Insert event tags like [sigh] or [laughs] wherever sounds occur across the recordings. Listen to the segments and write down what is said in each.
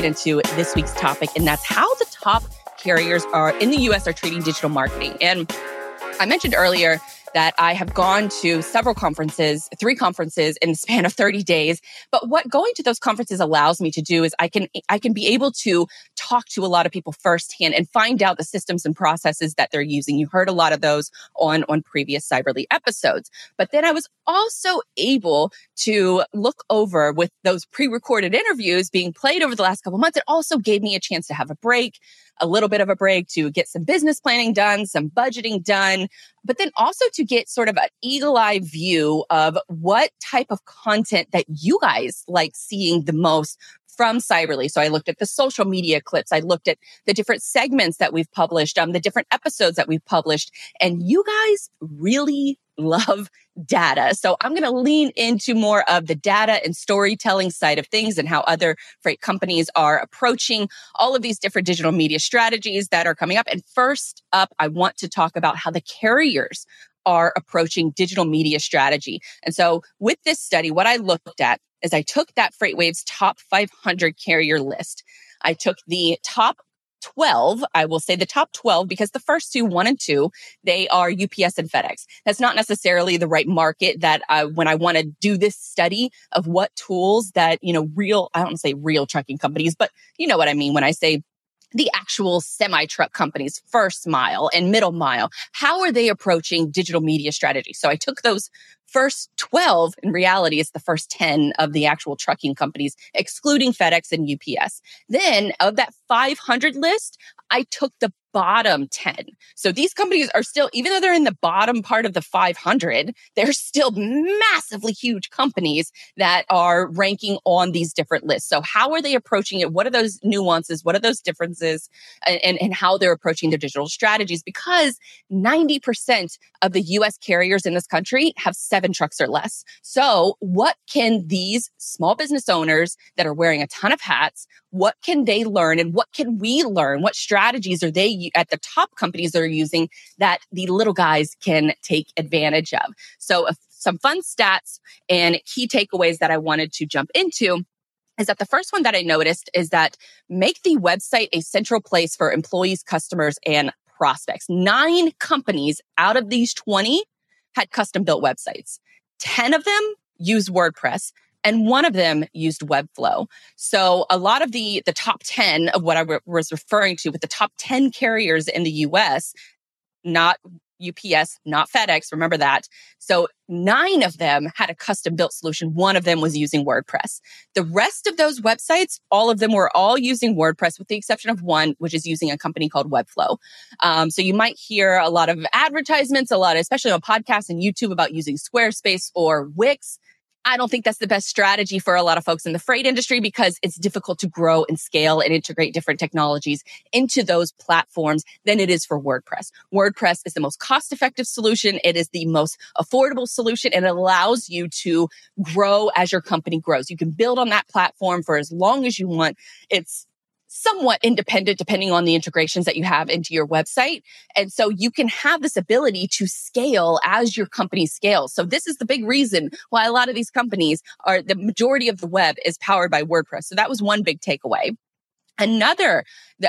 get into this week's topic, and that's how the top carriers are in the US are treating digital marketing. And I mentioned earlier that I have gone to several conferences, three conferences in the span of 30 days. But what going to those conferences allows me to do is I can, I can be able to talk to a lot of people firsthand and find out the systems and processes that they're using. You heard a lot of those on, on previous Cyberly episodes. But then I was also able to look over with those pre-recorded interviews being played over the last couple months. It also gave me a chance to have a break, a little bit of a break to get some business planning done, some budgeting done, but then also to get sort of an eagle eye view of what type of content that you guys like seeing the most from Cyberly. So I looked at the social media clips. I looked at the different segments that we've published, um, the different episodes that we've published. And you guys really love data. So I'm going to lean into more of the data and storytelling side of things and how other freight companies are approaching all of these different digital media strategies that are coming up. And first up, I want to talk about how the carriers are approaching digital media strategy. And so with this study, what I looked at is I took that FreightWaves top 500 carrier list. I took the top 12, I will say the top 12 because the first two, one and two, they are UPS and FedEx. That's not necessarily the right market that I, when I want to do this study of what tools that, you know, real, I don't say real trucking companies, but you know what I mean when I say the actual semi truck companies, first mile and middle mile. How are they approaching digital media strategy? So I took those first 12, in reality, it's the first 10 of the actual trucking companies, excluding FedEx and UPS. Then of that 500 list, I took the bottom 10. So these companies are still, even though they're in the bottom part of the 500, they're still massively huge companies that are ranking on these different lists. So how are they approaching it? What are those nuances? What are those differences and, and how they're approaching their digital strategies? Because 90% of the US carriers in this country have seven trucks or less. So what can these small business owners that are wearing a ton of hats, what can they learn and what can we learn? What strategies are they at the top companies that are using that the little guys can take advantage of? So some fun stats and key takeaways that I wanted to jump into is that the first one that I noticed is that make the website a central place for employees, customers, and prospects. Nine companies out of these 20 had custom built websites. 10 of them use WordPress and one of them used Webflow. So a lot of the the top 10 of what I was referring to with the top 10 carriers in the US, not UPS, not FedEx, remember that. So nine of them had a custom built solution. One of them was using WordPress. The rest of those websites, all of them were all using WordPress with the exception of one, which is using a company called Webflow. Um, so you might hear a lot of advertisements, a lot, especially on podcasts and YouTube about using Squarespace or Wix. I don't think that's the best strategy for a lot of folks in the freight industry because it's difficult to grow and scale and integrate different technologies into those platforms than it is for WordPress. WordPress is the most cost effective solution. It is the most affordable solution and it allows you to grow as your company grows. You can build on that platform for as long as you want. It's somewhat independent depending on the integrations that you have into your website. And so you can have this ability to scale as your company scales. So this is the big reason why a lot of these companies are the majority of the web is powered by WordPress. So that was one big takeaway. Another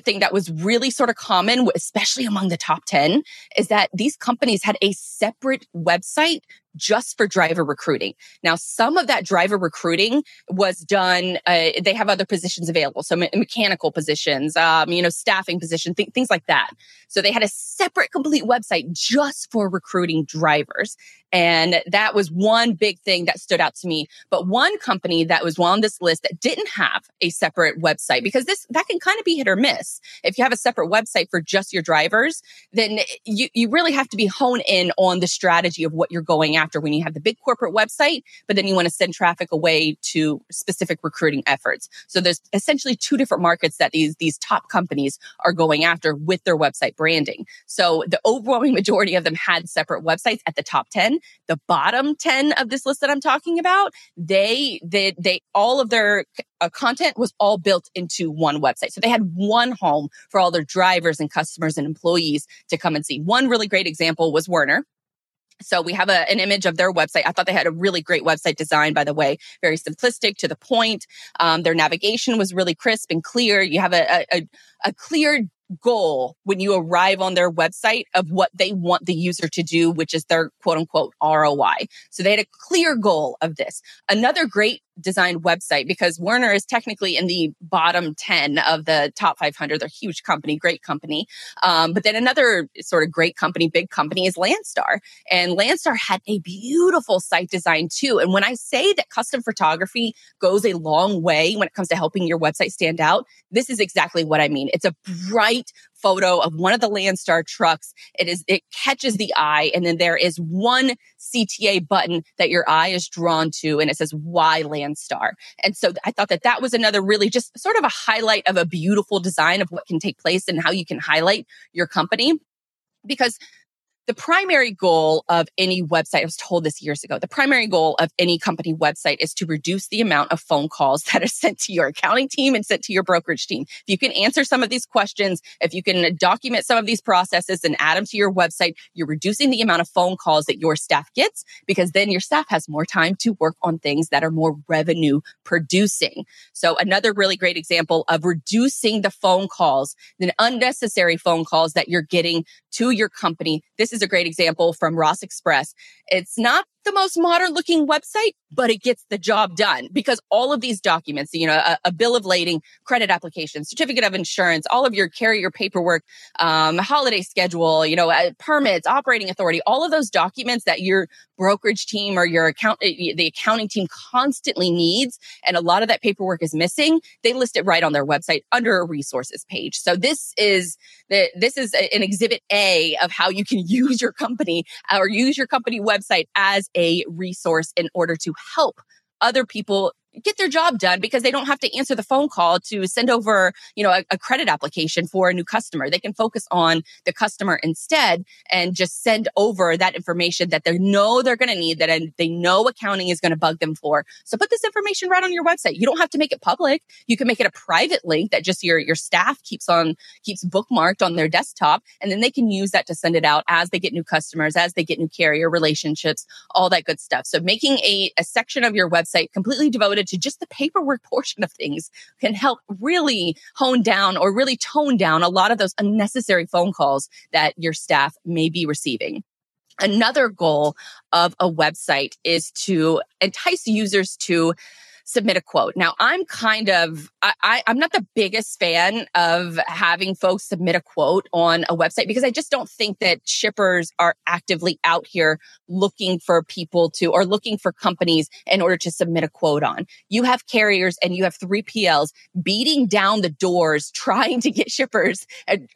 thing that was really sort of common, especially among the top 10, is that these companies had a separate website just for driver recruiting. Now, some of that driver recruiting was done, uh, they have other positions available. So me- mechanical positions, um, you know, staffing position, th- things like that. So they had a separate complete website just for recruiting drivers. And that was one big thing that stood out to me. But one company that was on this list that didn't have a separate website, because this, that can kind of be hit or miss. If you have a separate website for just your drivers, then you, you really have to be honed in on the strategy of what you're going after when you have the big corporate website, but then you want to send traffic away to specific recruiting efforts. So there's essentially two different markets that these, these top companies are going after with their website branding. So the overwhelming [laughs] majority of them had separate websites at the top 10. The bottom 10 of this list that I'm talking about, they, they, they, all of their uh, content was all built into one website. So they had one home for all their drivers and customers and employees to come and see. One really great example was Werner So we have a, an image of their website. I thought they had a really great website design, by the way, very simplistic to the point. Um, their navigation was really crisp and clear. You have a, a, a clear goal when you arrive on their website of what they want the user to do, which is their quote unquote ROI. So they had a clear goal of this. Another great designed website because Werner is technically in the bottom 10 of the top 500. They're a huge company, great company. Um, but then another sort of great company, big company is Landstar. And Landstar had a beautiful site design too. And when I say that custom photography goes a long way when it comes to helping your website stand out, this is exactly what I mean. It's a bright, photo of one of the Landstar trucks. It is, it catches the eye. And then there is one CTA button that your eye is drawn to and it says why Landstar. And so I thought that that was another really just sort of a highlight of a beautiful design of what can take place and how you can highlight your company because the primary goal of any website, I was told this years ago, the primary goal of any company website is to reduce the amount of phone calls [laughs] that are sent to your accounting team and sent to your brokerage team. If you can answer some of these questions, if you can document some of these processes and add them to your website, you're reducing the amount of phone calls that your staff gets because then your staff has more time to work on things that are more revenue producing. So another really great example of reducing the phone calls, the unnecessary phone calls that you're getting to your company. This is a great example from Ross Express. It's not the most modern looking website, but it gets the job done because all of these documents, you know, a, a bill of lading, credit application, certificate of insurance, all of your carrier paperwork, um, holiday schedule, you know, uh, permits, operating authority, all of those documents that your brokerage team or your account, uh, the accounting team constantly needs. And a lot of that paperwork is missing. They list it right on their website under a resources page. So this is the, this is an exhibit A of how you can [laughs] use your company or use your company website as a resource in order to help other people get their job done because they don't have to answer the phone call to send over, you know, a, a, credit application for a new customer. They can focus on the customer instead and just send over that information that they know they're going to need that and they know accounting is going to bug them for. So put this information right on your website. You don't have to make it public. You can make it a private link that just your, your staff keeps on, keeps bookmarked on their desktop. And then they can use that to send it out as they get new customers, as they get new carrier relationships, all that good stuff. So making a, a section of your website completely devoted to just the paperwork [laughs] portion of things can help really hone down or really tone down a lot of those unnecessary phone calls that your staff may be receiving. Another goal of a website is to entice users to submit a quote. Now, I'm kind of, I, I, am not the biggest fan of having folks submit a quote on a website because I just don't think that shippers are actively out here looking for people to, or looking for companies in order to submit a quote on. You have carriers and you have 3PLs beating down the doors [laughs] trying to get shippers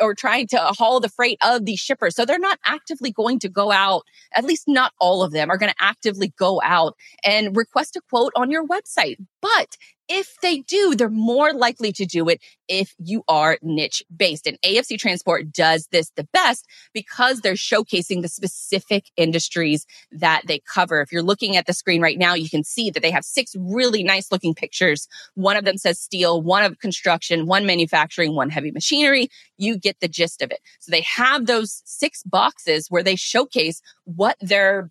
or trying to haul the freight of these shippers. So they're not actively going to go out, at least not all of them are going to actively go out and request a quote on your website. But if they do, they're more likely to do it if you are niche based. And AFC Transport does this the best because they're showcasing the specific industries that they cover. If you're looking at the screen right now, you can see that they have six really nice looking pictures. One of them says steel, one of construction, one manufacturing, one heavy machinery. You get the gist of it. So they have those six boxes where they showcase what their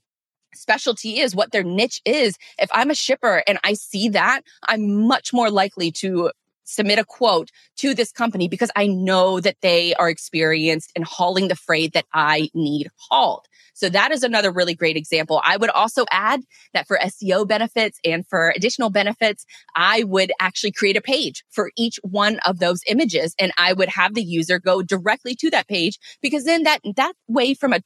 specialty is, what their niche is. If I'm a shipper and I see that, I'm much more likely to submit a quote to this company because I know that they are experienced in hauling the freight that I need hauled. So that is another really great example. I would also add that for SEO benefits and for additional benefits, I would actually create a page for each one of those images and I would have the user go directly to that page because then that, that way from a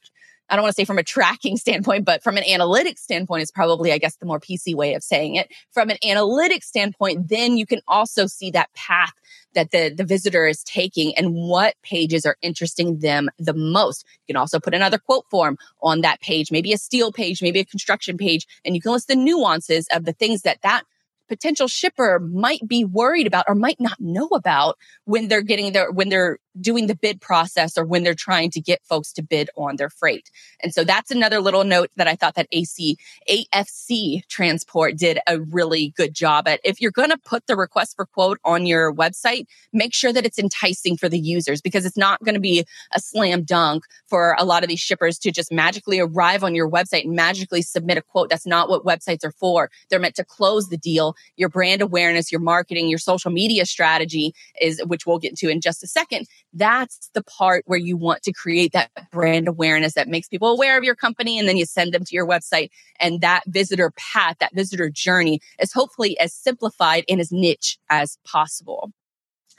I don't want to say from a tracking [laughs] standpoint, but from an analytics standpoint is probably, I guess, the more PC way of saying it. From an analytics standpoint, then you can also see that path that the, the visitor is taking and what pages are interesting them the most. You can also put another quote form on that page, maybe a steel page, maybe a construction page, and you can list the nuances of the things that that potential shipper might be worried about or might not know about when they're getting their when they're doing the bid process or when they're trying to get folks to bid on their freight. And so that's another little note that I thought that AC AFC transport did a really good job at. If you're going to put the request for quote on your website, make sure that it's enticing for the users because it's not going to be a slam dunk for a lot of these shippers to just magically arrive on your website and magically submit a quote. That's not what websites are for. They're meant to close the deal. Your brand awareness, your marketing, your social media strategy is, which we'll get into in just a second that's the part where you want to create that brand awareness that makes people aware of your company. And then you send them to your website. And that visitor path, that visitor journey is hopefully as simplified and as niche as possible.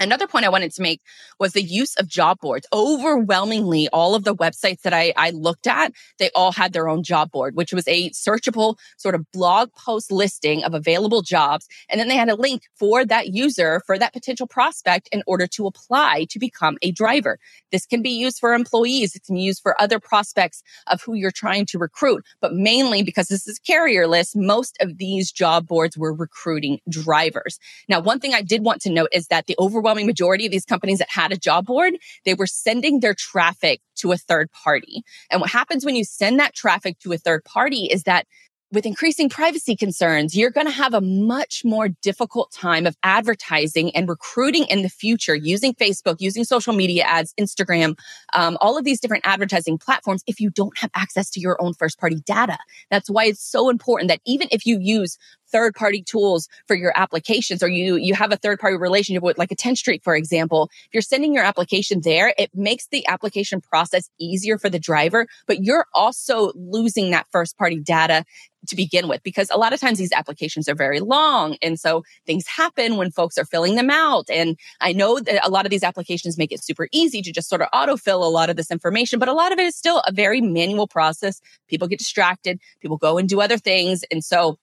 Another point I wanted to make was the use of job boards. Overwhelmingly, all of the websites that I, I, looked at, they all had their own job board, which was a searchable sort of blog post listing of available jobs. And then they had a link for that user, for that potential prospect in order to apply to become a driver. This can be used for employees. It can be used for other prospects of who you're trying to recruit. But mainly because this is carrier list, most of these job boards were recruiting drivers. Now, one thing I did want to note is that the overwhelming overwhelming majority of these companies that had a job board, they were sending their traffic to a third party. And what happens when you send that traffic to a third party is that with increasing privacy concerns, you're going to have a much more difficult time of advertising and recruiting in the future using Facebook, using social media ads, Instagram, um, all of these different advertising platforms if you don't have access to your own first party data. That's why it's so important that even if you use third party tools for your applications or you you have a third party relationship with like a Tenstreet for example. If you're sending your application there it makes the application process easier for the driver but you're also losing that first party data to begin with because a lot of times these applications are very long and so things happen when folks are filling them out and i know that a lot of these applications make it super easy to just sort of autofill a lot of this information but a lot of it is still a very manual process. People get distracted people go and do other things and so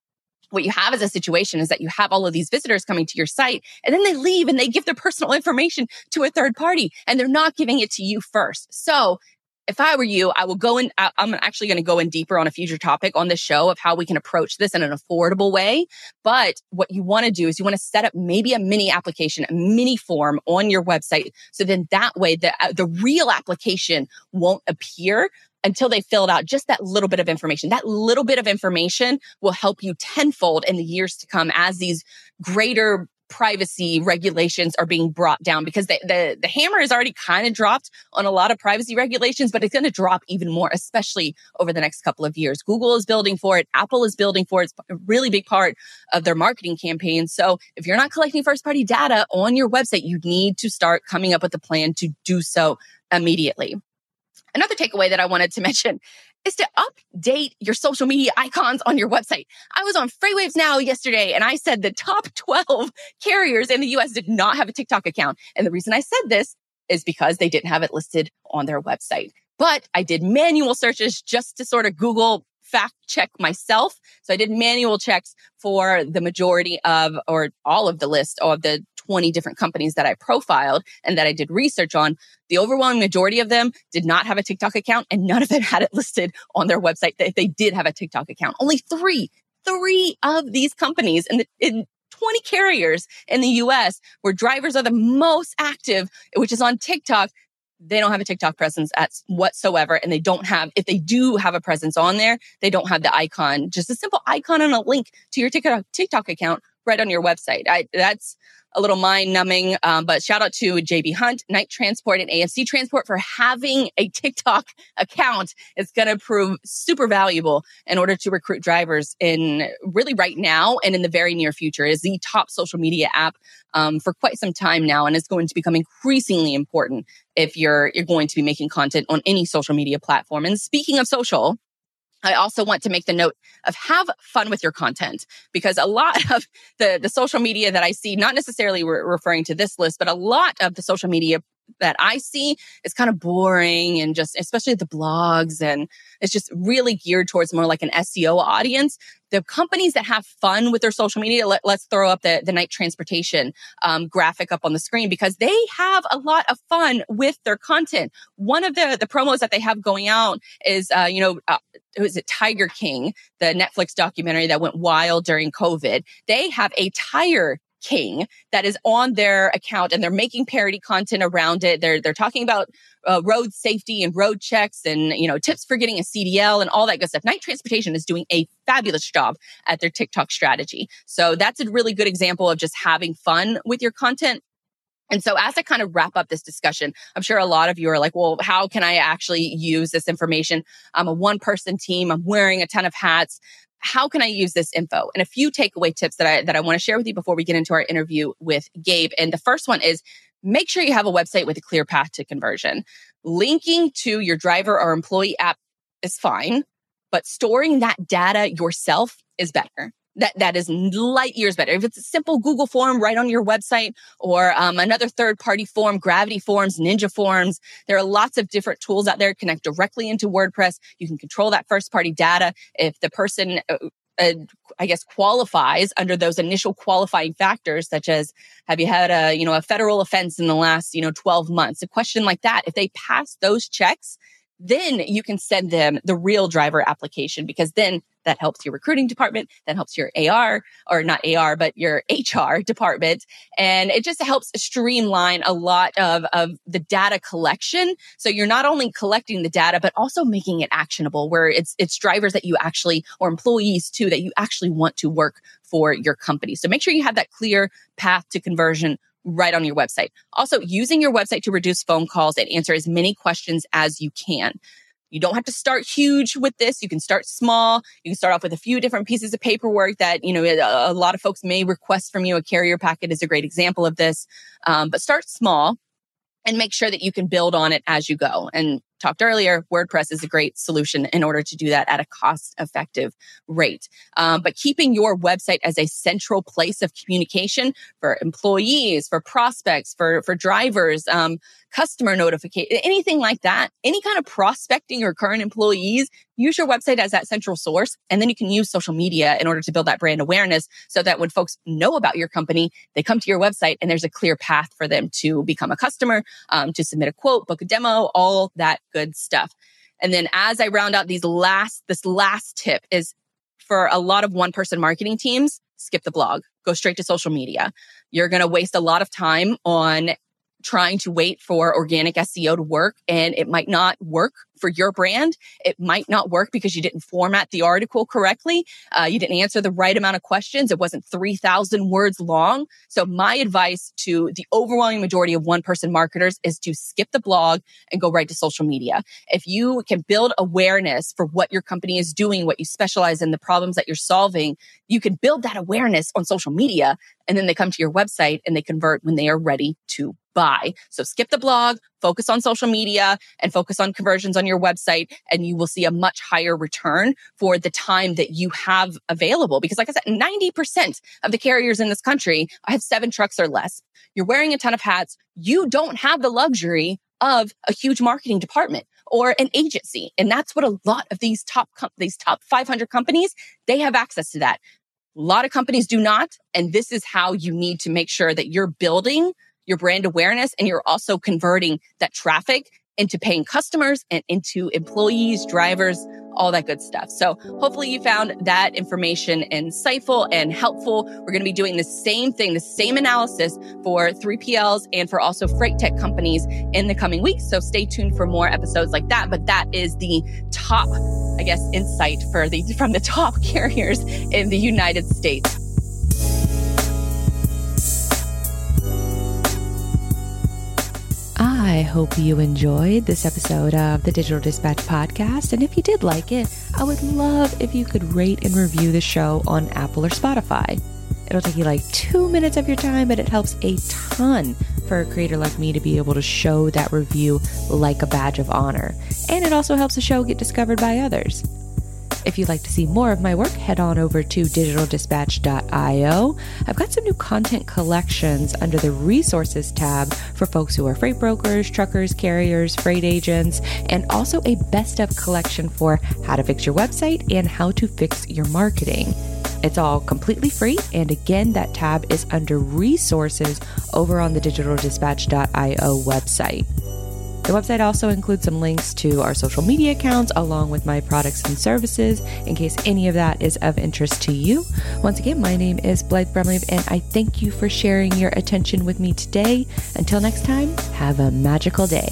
what you have as a situation is that you have all of these visitors coming to your site and then they leave and they give their personal information to a third party and they're not giving it to you first. So if I were you, I will go in. I'm actually going to go in deeper on a future topic on this show of how we can approach this in an affordable way. But what you want to do is you want to set up maybe a mini application, a mini form on your website. So then that way the, uh, the real application won't appear until they filled out just that little bit of information. That little bit of information will help you tenfold in the years to come as these greater privacy regulations are being brought down because the, the, the hammer is already kind of dropped on a lot of privacy regulations, but it's going to drop even more, especially over the next couple of years. Google is building for it. Apple is building for it. It's a really big part of their marketing campaign. So if you're not collecting first party data on your website, you need to start coming up with a plan to do so immediately. Another takeaway that I wanted to [laughs] mention is to update your social media icons on your website. I was on Freightwaves Now yesterday and I said the top [laughs] 12 carriers in the US did not have a TikTok account. And the reason I said this is because they didn't have it listed on their website. But I did manual searches just to sort of Google fact check myself. So I did manual checks for the majority of or all of the list of the 20 different companies that I profiled and that I did research on. The overwhelming majority of them did not have a TikTok account and none of them had it listed on their website if they did have a TikTok account. Only three, three of these companies in the, in 20 carriers in the US where drivers are the most active, which is on TikTok. They don't have a TikTok presence at whatsoever. And they don't have, if they do have a presence on there, they don't have the icon, just a simple icon and a link to your TikTok, TikTok account right on your website. I, that's a little mind numbing. Um, but shout out to JB Hunt, Knight Transport, and AFC Transport for having a TikTok [laughs] account. It's going to prove super valuable in order to recruit drivers in really right now and in the very near future. Is the top social media app um, for quite some time now, and it's going to become increasingly important if you're you're going to be making content on any social media platform. And speaking of social, I also want to make the note of have fun with your content because a lot [laughs] of the, the social media that I see, not necessarily re- referring to this list, but a lot of the social media that I see is kind of boring and just, especially the blogs and it's just really geared towards more like an SEO audience. The companies that have fun with their social media, let, us throw up the, the Knight transportation um, graphic up on the screen because they have a lot of fun with their content. One of the, the promos that they have going out is, uh, you know, uh, was it Tiger King, the Netflix documentary that went wild during COVID. They have a tire king that is on their account and they're making parody content around it. They're they're talking about uh, road safety and road checks and you know tips for getting a CDL and all that good stuff. Knight Transportation is doing a fabulous job at their TikTok strategy. So that's a really good example of just having fun with your content and so as I kind of wrap up this discussion, I'm sure a lot of you are like, well, how can I actually use this information? I'm a one person team. I'm wearing a ton of hats. How can I use this info? And a few takeaway tips that I, that I want to share with you before we get into our interview with Gabe. And the first one is make sure you have a website with a clear path to conversion. Linking to your driver or employee app is fine, but storing that data yourself is better that that is light years better. If it's a simple Google form right on your website or um, another third party form, Gravity Forms, Ninja Forms, there are lots of different tools out there. Connect directly into WordPress. You can control that first party data. If the person uh, uh, I guess qualifies under those initial qualifying factors, such as have you had a you know a federal offense in the last you know 12 months? A question like that. If they pass those checks, then you can send them the real driver application because then that helps your recruiting department, that helps your AR or not AR, but your HR [laughs] department. And it just helps streamline a lot of, of the data collection. So you're not only collecting the data, but also making it actionable where it's, it's drivers that you actually, or employees too, that you actually want to work for your company. So make sure you have that clear path to conversion right on your website. Also, using your website to reduce phone calls and answer as many questions as you can. You don't have to start huge with this. You can start small. You can start off with a few different pieces of paperwork that, you know, a, lot of folks may request from you. A carrier packet is a great example of this. Um, but start small and make sure that you can build on it as you go. And talked earlier, WordPress is a great solution in order to do that at a cost effective rate. Um, but keeping your website as a central place of communication for employees, for prospects, for, for drivers, um, customer notification, anything like that, any kind of prospecting or current employees, use your website as that central source. And then you can use social media in order to build that brand awareness so that when folks know about your company, they come to your website and there's a clear path for them to become a customer, um, to submit a quote, book a demo, all that good stuff. And then as I round out these last, this last tip is for a lot of one person marketing teams, skip the blog, go straight to social media. You're going to waste a lot of time on trying to wait for organic SEO to work and it might not work for your brand. It might not work because you didn't format the article correctly. Uh, you didn't answer the right amount of questions. It wasn't 3,000 words long. So my advice to the overwhelming majority of one person marketers is to skip the blog and go right to social media. If you can build awareness for what your company is doing, what you specialize in, the problems that you're solving, you can build that awareness on social media and then they come to your website and they convert when they are ready to buy. So skip the blog, focus on social media and focus on conversions on your website and you will see a much higher return for the time that you have available. Because like I said, 90% of the carriers in this country have seven trucks or less. You're wearing a ton of hats. You don't have the luxury of a huge marketing department or an agency. And that's what a lot of these top, com- these top 500 companies, they have access to that. A lot of companies do not. And this is how you need to make sure that you're building your brand awareness and you're also converting that traffic into paying customers and into employees, drivers, all that good stuff. So hopefully you found that information insightful and helpful. We're going to be doing the same thing, the same analysis for 3PLs and for also freight tech companies in the coming weeks. So stay tuned for more episodes like that. But that is the top, I guess, insight for the, from the top [laughs] carriers in the United States. I hope you enjoyed this episode of the Digital Dispatch podcast. And if you did like it, I would love if you could rate and review the show on Apple or Spotify. It'll take you like two minutes of your time, but it helps a ton for a creator like me to be able to show that review like a badge of honor. And it also helps the show get discovered by others. If you'd like to see more of my work, head on over to digitaldispatch.io. I've got some new content collections under the resources tab for folks who are freight brokers, truckers, carriers, freight agents, and also a best of collection for how to fix your website and how to fix your marketing. It's all completely free. And again, that tab is under resources over on the digitaldispatch.io website. The website also includes some links to our social media accounts along with my products and services in case any of that is of interest to you. Once again, my name is Blythe Brumleve and I thank you for sharing your attention with me today. Until next time, have a magical day.